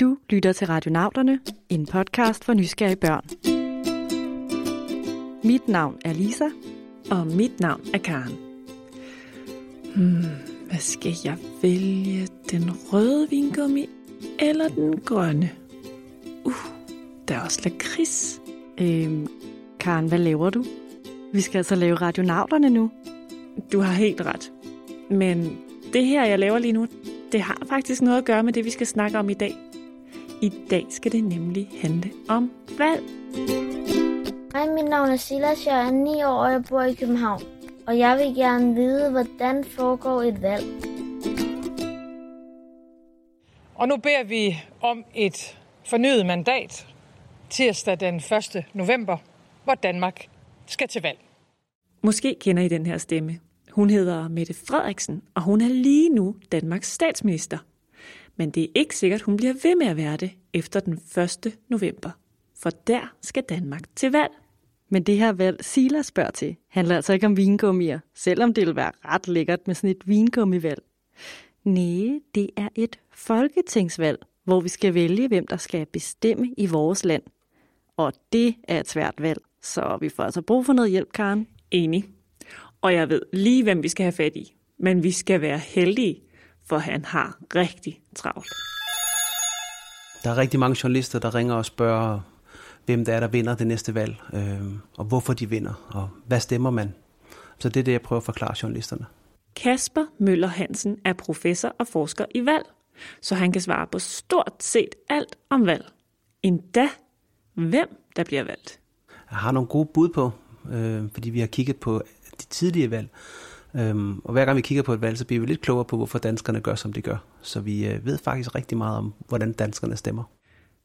Du lytter til Radionauterne, en podcast for nysgerrige børn. Mit navn er Lisa. Og mit navn er Karen. Hmm, hvad skal jeg vælge? Den røde vingummi eller den grønne? Uh, der er også lakrids. Øhm, Karen, hvad laver du? Vi skal altså lave Radionauterne nu. Du har helt ret. Men det her, jeg laver lige nu, det har faktisk noget at gøre med det, vi skal snakke om i dag. I dag skal det nemlig handle om valg. Hej, mit navn er Silas, jeg er 9 år, og jeg bor i København. Og jeg vil gerne vide, hvordan foregår et valg. Og nu beder vi om et fornyet mandat tirsdag den 1. november, hvor Danmark skal til valg. Måske kender I den her stemme. Hun hedder Mette Frederiksen, og hun er lige nu Danmarks statsminister. Men det er ikke sikkert, hun bliver ved med at være det efter den 1. november. For der skal Danmark til valg. Men det her valg, Sila spørger til, handler altså ikke om vingummier, selvom det vil være ret lækkert med sådan et vingummivalg. Nej, det er et folketingsvalg, hvor vi skal vælge, hvem der skal bestemme i vores land. Og det er et svært valg, så vi får altså brug for noget hjælp, Karen. Enig. Og jeg ved lige, hvem vi skal have fat i. Men vi skal være heldige, for han har rigtig travlt. Der er rigtig mange journalister, der ringer og spørger, hvem det er, der vinder det næste valg, øh, og hvorfor de vinder, og hvad stemmer man. Så det er det, jeg prøver at forklare journalisterne. Kasper Møller Hansen er professor og forsker i valg, så han kan svare på stort set alt om valg. Endda hvem der bliver valgt. Jeg har nogle gode bud på, øh, fordi vi har kigget på de tidlige valg. Øhm, og hver gang vi kigger på et valg, så bliver vi lidt klogere på, hvorfor danskerne gør, som de gør. Så vi øh, ved faktisk rigtig meget om, hvordan danskerne stemmer.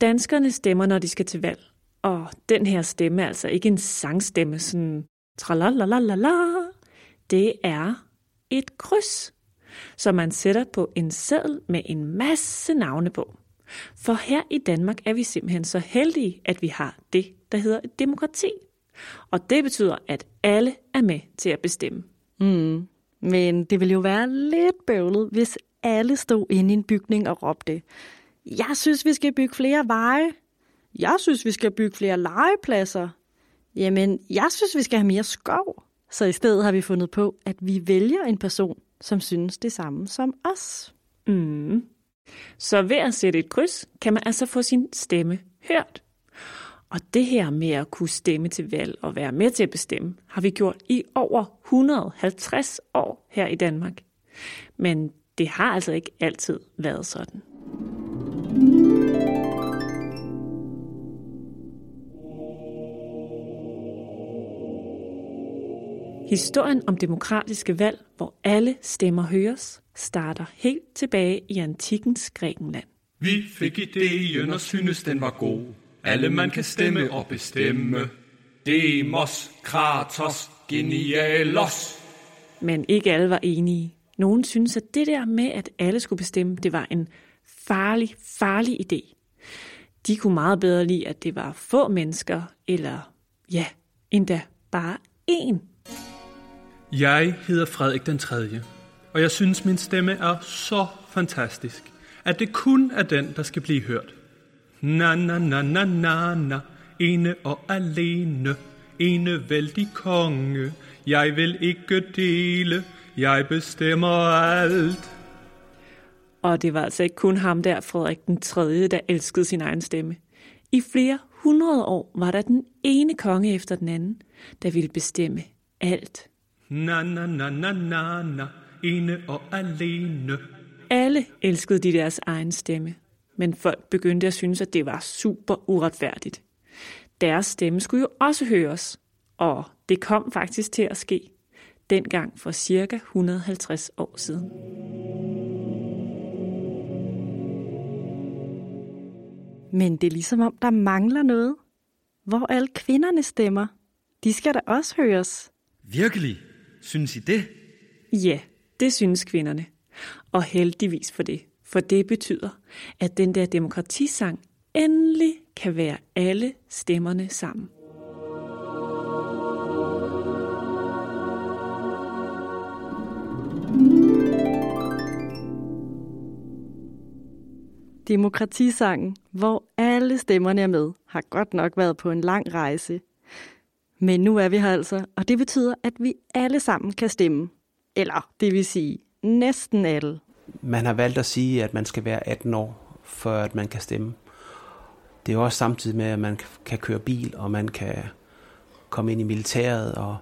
Danskerne stemmer, når de skal til valg. Og den her stemme er altså ikke en sangstemme, sådan tralalalala. Det er et kryds, som man sætter på en seddel med en masse navne på. For her i Danmark er vi simpelthen så heldige, at vi har det, der hedder et demokrati. Og det betyder, at alle er med til at bestemme. Mm. Men det ville jo være lidt bøvlet, hvis alle stod inde i en bygning og råbte, jeg synes, vi skal bygge flere veje. Jeg synes, vi skal bygge flere legepladser. Jamen, jeg synes, vi skal have mere skov. Så i stedet har vi fundet på, at vi vælger en person, som synes det samme som os. Mm. Så ved at sætte et kryds, kan man altså få sin stemme hørt. Og det her med at kunne stemme til valg og være med til at bestemme, har vi gjort i over 150 år her i Danmark. Men det har altså ikke altid været sådan. Historien om demokratiske valg, hvor alle stemmer høres, starter helt tilbage i antikkens Grækenland. Vi fik idéen og synes den var god. Alle man kan stemme og bestemme. Demos, Kratos, genialos. Men ikke alle var enige. Nogen synes, at det der med, at alle skulle bestemme, det var en farlig, farlig idé. De kunne meget bedre lide, at det var få mennesker, eller ja, endda bare én. Jeg hedder Frederik den 3. Og jeg synes, min stemme er så fantastisk, at det kun er den, der skal blive hørt. Na na na na na na, ene og alene, ene vældig konge. Jeg vil ikke dele, jeg bestemmer alt. Og det var altså ikke kun ham der, Frederik den 3., der elskede sin egen stemme. I flere hundrede år var der den ene konge efter den anden, der ville bestemme alt. Na na na na na na, ene og alene. Alle elskede de deres egen stemme, men folk begyndte at synes, at det var super uretfærdigt. Deres stemme skulle jo også høres, og det kom faktisk til at ske, dengang for cirka 150 år siden. Men det er ligesom om, der mangler noget. Hvor alle kvinderne stemmer. De skal da også høres. Virkelig? Synes I det? Ja, det synes kvinderne. Og heldigvis for det. For det betyder, at den der demokratisang endelig kan være alle stemmerne sammen. Demokratisangen, hvor alle stemmerne er med, har godt nok været på en lang rejse. Men nu er vi her altså, og det betyder, at vi alle sammen kan stemme. Eller det vil sige, næsten alle. Man har valgt at sige, at man skal være 18 år, for at man kan stemme. Det er jo også samtidig med, at man kan køre bil, og man kan komme ind i militæret. Og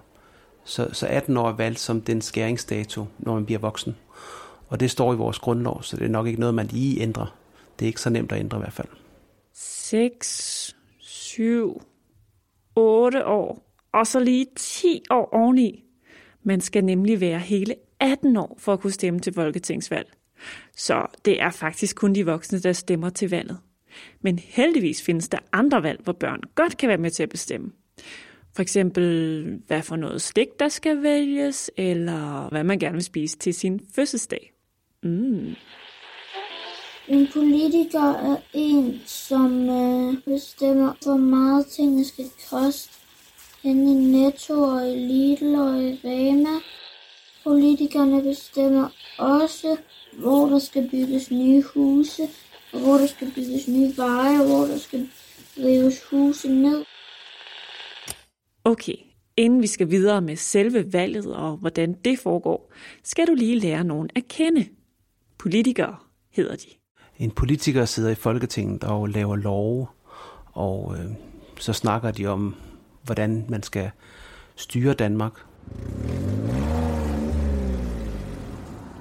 så, så 18 år er valgt som den skæringsdato, når man bliver voksen. Og det står i vores grundlov, så det er nok ikke noget, man lige ændrer. Det er ikke så nemt at ændre i hvert fald. 6, 7, 8 år, og så lige 10 år oveni. Man skal nemlig være hele 18 år for at kunne stemme til folketingsvalg. Så det er faktisk kun de voksne, der stemmer til valget. Men heldigvis findes der andre valg, hvor børn godt kan være med til at bestemme. For eksempel, hvad for noget stik, der skal vælges, eller hvad man gerne vil spise til sin fødselsdag. Mm. En politiker er en, som øh, bestemmer, hvor meget tingene skal koste henne i Netto og i Lidl og i Rema. Politikerne bestemmer også, hvor der skal bygges nye huse, og hvor der skal bygges nye veje, og hvor der skal rives huse ned. Okay, inden vi skal videre med selve valget og hvordan det foregår, skal du lige lære nogen at kende. Politikere hedder de. En politiker sidder i Folketinget og laver love, og øh, så snakker de om, hvordan man skal styre Danmark.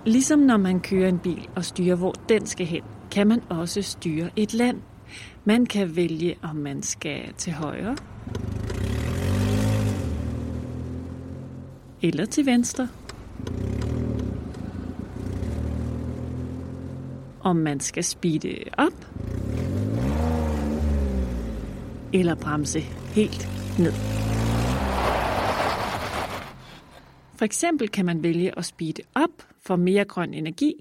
Ligesom når man kører en bil og styrer, hvor den skal hen, kan man også styre et land. Man kan vælge, om man skal til højre eller til venstre. Om man skal speede op eller bremse helt ned. For eksempel kan man vælge at speede op for mere grøn energi,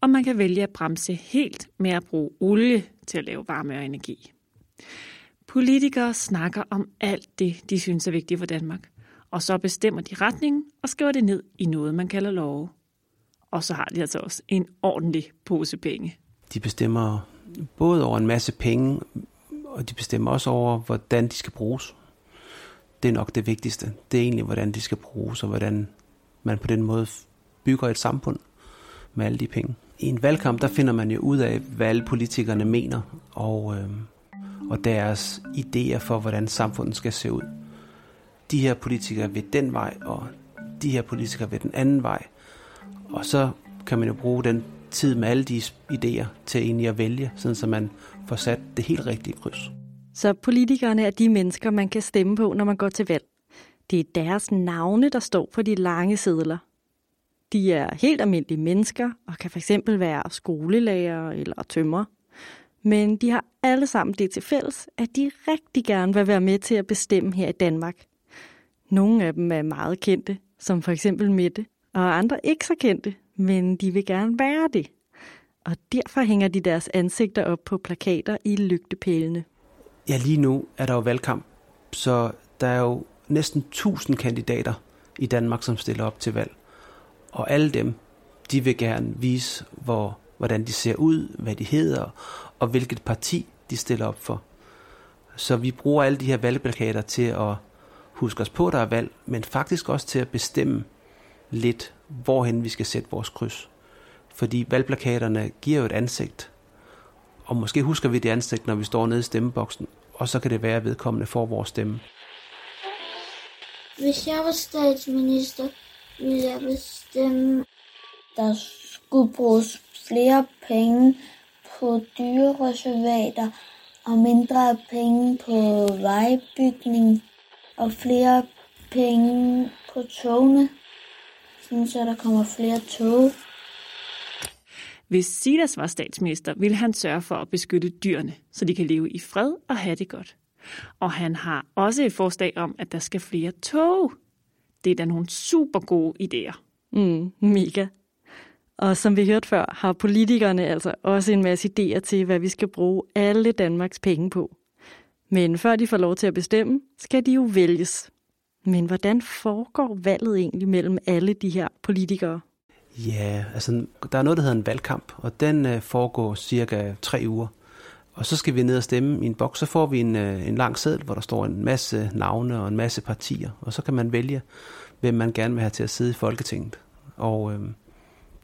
og man kan vælge at bremse helt med at bruge olie til at lave varme og energi. Politikere snakker om alt det, de synes er vigtigt for Danmark, og så bestemmer de retningen og skriver det ned i noget, man kalder love. Og så har de altså også en ordentlig pose penge. De bestemmer både over en masse penge, og de bestemmer også over, hvordan de skal bruges. Det er nok det vigtigste. Det er egentlig, hvordan de skal bruges, og hvordan man på den måde bygger et samfund med alle de penge. I en valgkamp, der finder man jo ud af, hvad alle politikerne mener, og, øh, og deres idéer for, hvordan samfundet skal se ud. De her politikere ved den vej, og de her politikere ved den anden vej. Og så kan man jo bruge den tid med alle de idéer til egentlig at vælge, sådan så man får sat det helt rigtige kryds. Så politikerne er de mennesker, man kan stemme på, når man går til valg. Det er deres navne, der står på de lange sedler. De er helt almindelige mennesker og kan fx være skolelærer eller tømrer. Men de har alle sammen det til fælles, at de rigtig gerne vil være med til at bestemme her i Danmark. Nogle af dem er meget kendte, som for eksempel Mette, og andre ikke så kendte, men de vil gerne være det. Og derfor hænger de deres ansigter op på plakater i lygtepælene. Ja, lige nu er der jo valgkamp, så der er jo næsten 1000 kandidater i Danmark, som stiller op til valg. Og alle dem, de vil gerne vise, hvor, hvordan de ser ud, hvad de hedder, og hvilket parti de stiller op for. Så vi bruger alle de her valgplakater til at huske os på, at der er valg, men faktisk også til at bestemme lidt, hvorhen vi skal sætte vores kryds. Fordi valgplakaterne giver jo et ansigt, og måske husker vi det ansigt, når vi står nede i stemmeboksen, og så kan det være, at vedkommende får vores stemme. Hvis jeg var statsminister, ville jeg bestemme, der skulle bruges flere penge på dyrereservater og mindre penge på vejbygning og flere penge på togene, sådan så der kommer flere tog. Hvis Silas var statsminister, ville han sørge for at beskytte dyrene, så de kan leve i fred og have det godt. Og han har også et forslag om, at der skal flere tog. Det er da nogle super gode idéer. Mm, mega. Og som vi hørte før, har politikerne altså også en masse idéer til, hvad vi skal bruge alle Danmarks penge på. Men før de får lov til at bestemme, skal de jo vælges. Men hvordan foregår valget egentlig mellem alle de her politikere? Ja, altså der er noget, der hedder en valgkamp, og den øh, foregår cirka tre uger. Og så skal vi ned og stemme i en boks, så får vi en, øh, en lang seddel, hvor der står en masse navne og en masse partier, og så kan man vælge, hvem man gerne vil have til at sidde i Folketinget. Og øh,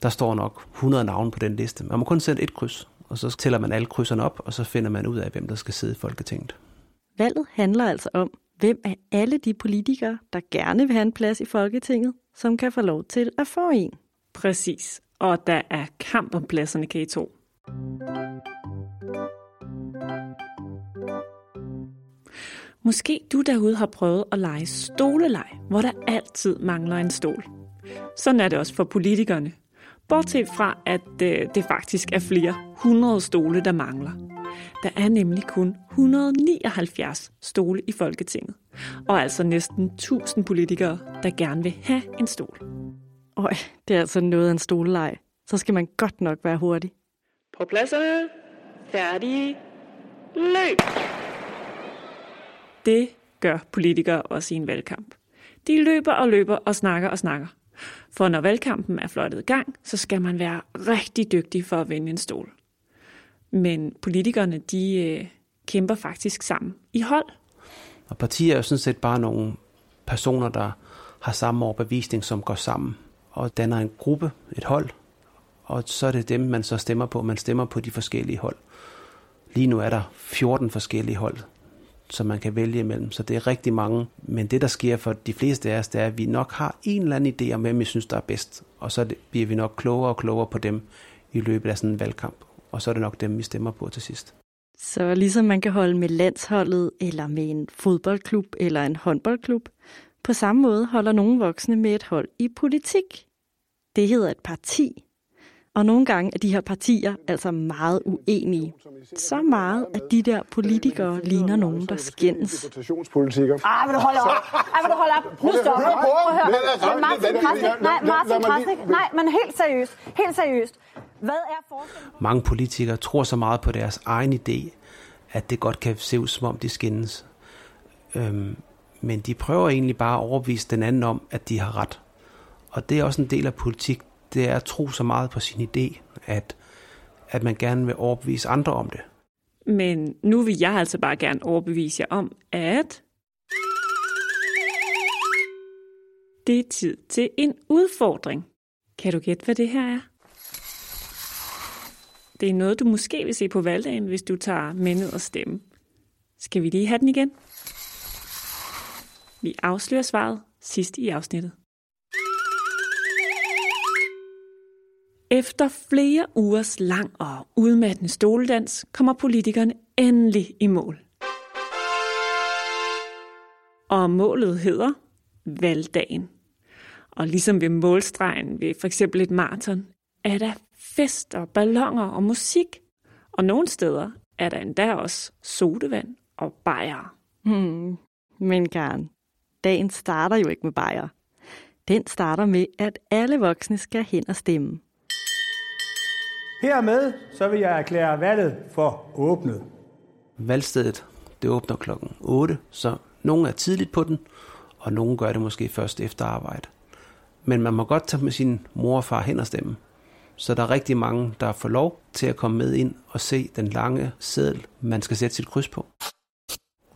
der står nok 100 navne på den liste. Man må kun sætte et kryds, og så tæller man alle krydserne op, og så finder man ud af, hvem der skal sidde i Folketinget. Valget handler altså om, hvem af alle de politikere, der gerne vil have en plads i Folketinget, som kan få lov til at få en. Præcis. Og der er kamp om pladserne, kan I to. Måske du derude har prøvet at lege stoleleg, hvor der altid mangler en stol. Sådan er det også for politikerne. Bortset fra, at øh, det faktisk er flere hundrede stole, der mangler. Der er nemlig kun 179 stole i Folketinget, og altså næsten 1000 politikere, der gerne vil have en stol. Øj, det er altså noget af en stoleleg. Så skal man godt nok være hurtig. På pladserne. Færdige. Løb! Det gør politikere også i en valgkamp. De løber og løber og snakker og snakker. For når valgkampen er flottet i gang, så skal man være rigtig dygtig for at vinde en stol. Men politikerne, de øh, kæmper faktisk sammen i hold. Og partier er jo sådan set bare nogle personer, der har samme overbevisning, som går sammen og danner en gruppe, et hold, og så er det dem, man så stemmer på. Man stemmer på de forskellige hold. Lige nu er der 14 forskellige hold, som man kan vælge imellem, så det er rigtig mange. Men det, der sker for de fleste af os, det er, at vi nok har en eller anden idé om, hvem vi synes, der er bedst. Og så bliver vi nok klogere og klogere på dem i løbet af sådan en valgkamp. Og så er det nok dem, vi stemmer på til sidst. Så ligesom man kan holde med landsholdet, eller med en fodboldklub, eller en håndboldklub, på samme måde holder nogle voksne med et hold i politik. Det hedder et parti. Og nogle gange er de her partier altså meget uenige. Så meget, at de der politikere ligner nogen, der skændes. Ah, vil du holde op? Ah, vil du holde op? Nu stopper jeg. Prøv at høre. Men Martin Krasnik, nej, Martin Krasnik, nej, men helt seriøst. Helt seriøst. Hvad er forskellen? Mange politikere tror så meget på deres egen idé, at det godt kan se ud som om de skændes. Øhm, men de prøver egentlig bare at overbevise den anden om, at de har ret. Og det er også en del af politik, det er at tro så meget på sin idé, at, at man gerne vil overbevise andre om det. Men nu vil jeg altså bare gerne overbevise jer om, at det er tid til en udfordring. Kan du gætte, hvad det her er? Det er noget, du måske vil se på valgdagen, hvis du tager med og stemme. Skal vi lige have den igen? Vi afslører svaret sidst i afsnittet. Efter flere ugers lang og udmattende stoledans kommer politikerne endelig i mål. Og målet hedder valgdagen. Og ligesom ved målstregen ved for eksempel et maraton, er der fester, ballonger og musik. Og nogle steder er der endda også sodavand og bajer. Hmm. Men Karen, dagen starter jo ikke med bajer. Den starter med, at alle voksne skal hen og stemme. Hermed så vil jeg erklære valget for åbnet. Valgstedet det åbner klokken 8, så nogle er tidligt på den, og nogle gør det måske først efter arbejde. Men man må godt tage med sin mor og far hen og stemme. Så der er rigtig mange, der får lov til at komme med ind og se den lange seddel, man skal sætte sit kryds på.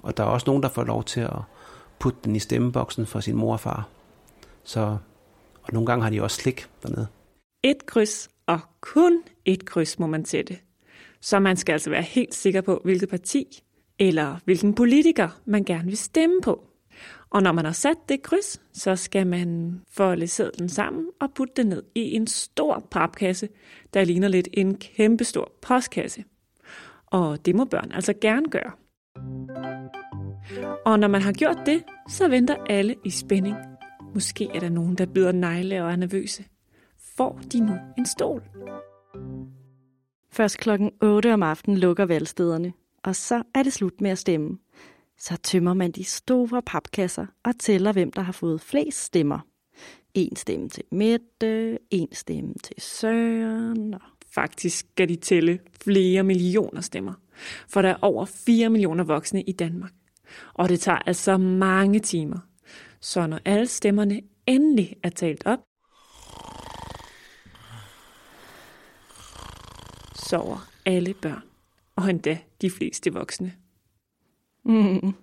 Og der er også nogen, der får lov til at putte den i stemmeboksen for sin mor og far. Så, og nogle gange har de også slik dernede. Et kryds, og kun et kryds må man sætte. Så man skal altså være helt sikker på, hvilket parti eller hvilken politiker man gerne vil stemme på. Og når man har sat det kryds, så skal man folde sædlen sammen og putte den ned i en stor papkasse, der ligner lidt en kæmpestor postkasse. Og det må børn altså gerne gøre. Og når man har gjort det, så venter alle i spænding. Måske er der nogen, der bider negle og er nervøse. Får de nu en stol? Først klokken 8 om aftenen lukker valgstederne, og så er det slut med at stemme. Så tømmer man de store papkasser og tæller, hvem der har fået flest stemmer. En stemme til Mette, en stemme til Søren. Og... Faktisk skal de tælle flere millioner stemmer, for der er over 4 millioner voksne i Danmark. Og det tager altså mange timer. Så når alle stemmerne endelig er talt op, sover alle børn, og endda de fleste voksne. Mm.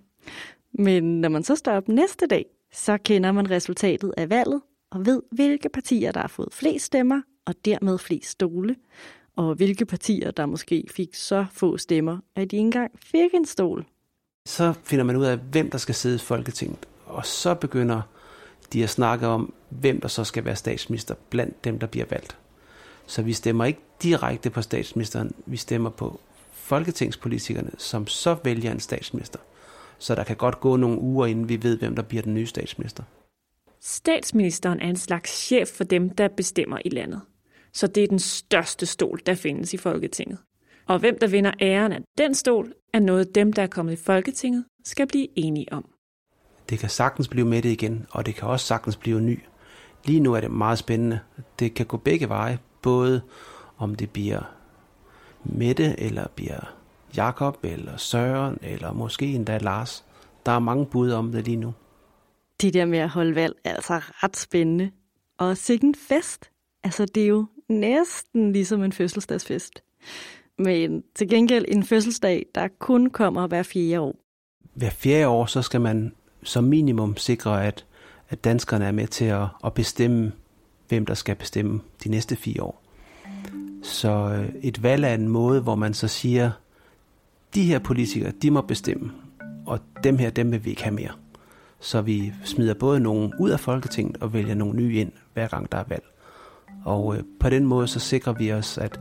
Men når man så står op næste dag, så kender man resultatet af valget og ved, hvilke partier, der har fået flest stemmer og dermed flest stole, og hvilke partier, der måske fik så få stemmer, at de ikke engang fik en stol. Så finder man ud af, hvem der skal sidde i Folketinget, og så begynder de at snakke om, hvem der så skal være statsminister blandt dem, der bliver valgt. Så vi stemmer ikke direkte på statsministeren, vi stemmer på folketingspolitikerne, som så vælger en statsminister. Så der kan godt gå nogle uger, inden vi ved, hvem der bliver den nye statsminister. Statsministeren er en slags chef for dem, der bestemmer i landet. Så det er den største stol, der findes i Folketinget. Og hvem der vinder æren af den stol, er noget dem, der er kommet i Folketinget, skal blive enige om. Det kan sagtens blive med det igen, og det kan også sagtens blive ny. Lige nu er det meget spændende. Det kan gå begge veje, både om det bliver Mette, eller bliver Jakob eller Søren, eller måske endda Lars. Der er mange bud om det lige nu. Det der med at holde valg er altså ret spændende. Og sikke en fest. Altså, det er jo næsten ligesom en fødselsdagsfest. Men til gengæld en fødselsdag, der kun kommer hver fjerde år. Hver fjerde år, så skal man som minimum sikre, at, at danskerne er med til at, at bestemme, hvem der skal bestemme de næste fire år. Så øh, et valg er en måde, hvor man så siger, de her politikere, de må bestemme, og dem her, dem vil vi ikke have mere. Så vi smider både nogen ud af Folketinget og vælger nogle nye ind, hver gang der er valg. Og øh, på den måde så sikrer vi os, at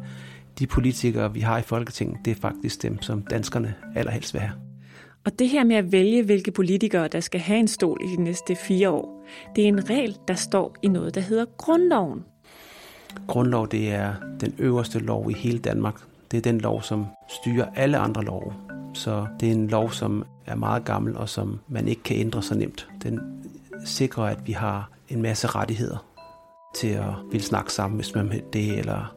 de politikere, vi har i Folketinget, det er faktisk dem, som danskerne allerhelst vil have. Og det her med at vælge, hvilke politikere, der skal have en stol i de næste fire år, det er en regel, der står i noget, der hedder Grundloven. Grundlov, det er den øverste lov i hele Danmark. Det er den lov, som styrer alle andre love. Så det er en lov, som er meget gammel, og som man ikke kan ændre så nemt. Den sikrer, at vi har en masse rettigheder til at vil snakke sammen, hvis man vil det, eller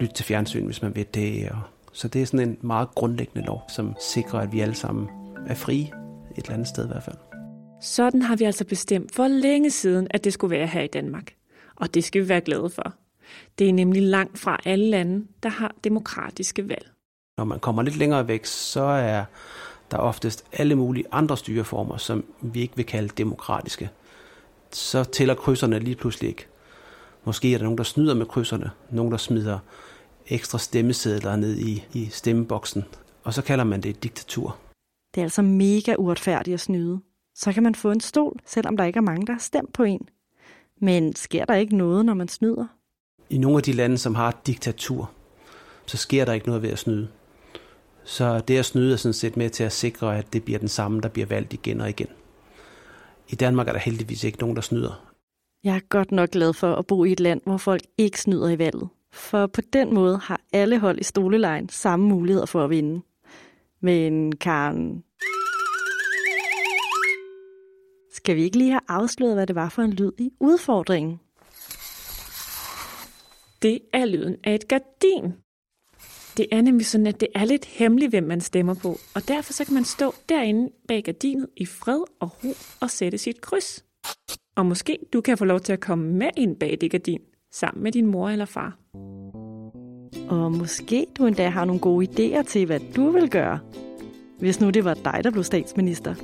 lytte til fjernsyn, hvis man vil det. Så det er sådan en meget grundlæggende lov, som sikrer, at vi alle sammen er frie, et eller andet sted i hvert fald. Sådan har vi altså bestemt for længe siden, at det skulle være her i Danmark. Og det skal vi være glade for. Det er nemlig langt fra alle lande, der har demokratiske valg. Når man kommer lidt længere væk, så er der oftest alle mulige andre styreformer, som vi ikke vil kalde demokratiske. Så tæller krydserne lige pludselig ikke. Måske er der nogen, der snyder med krydserne. Nogen, der smider ekstra stemmesedler ned i, i stemmeboksen. Og så kalder man det et diktatur. Det er altså mega uretfærdigt at snyde. Så kan man få en stol, selvom der ikke er mange, der har stemt på en. Men sker der ikke noget, når man snyder? I nogle af de lande, som har diktatur, så sker der ikke noget ved at snyde. Så det at snyde er sådan set med til at sikre, at det bliver den samme, der bliver valgt igen og igen. I Danmark er der heldigvis ikke nogen, der snyder. Jeg er godt nok glad for at bo i et land, hvor folk ikke snyder i valget. For på den måde har alle hold i stolelejen samme muligheder for at vinde. Men Karen, skal vi ikke lige have afsløret, hvad det var for en lyd i udfordringen? Det er lyden af et gardin. Det er nemlig sådan, at det er lidt hemmeligt, hvem man stemmer på, og derfor så kan man stå derinde bag gardinet i fred og ro og sætte sit kryds. Og måske du kan få lov til at komme med ind bag det gardin, sammen med din mor eller far. Og måske du endda har nogle gode idéer til, hvad du vil gøre, hvis nu det var dig, der blev statsminister.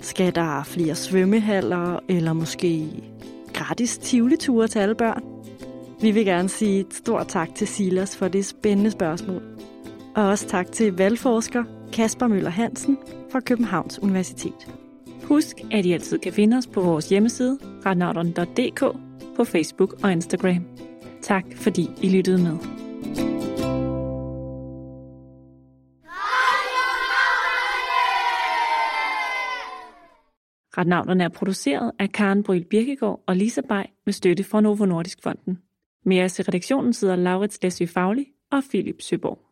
Skal der flere svømmehaller, eller måske gratis tivoliture til alle børn? Vi vil gerne sige et stort tak til Silas for det spændende spørgsmål. Og også tak til valgforsker Kasper Møller Hansen fra Københavns Universitet. Husk, at I altid kan finde os på vores hjemmeside, radnauteren.dk, på Facebook og Instagram. Tak fordi I lyttede med. Retnavnerne er produceret af Karen Bryl Birkegaard og Lisa Bay med støtte fra Novo Nordisk Fonden. Med os i redaktionen sidder Laurits Læsø Fagli og Philip Søborg.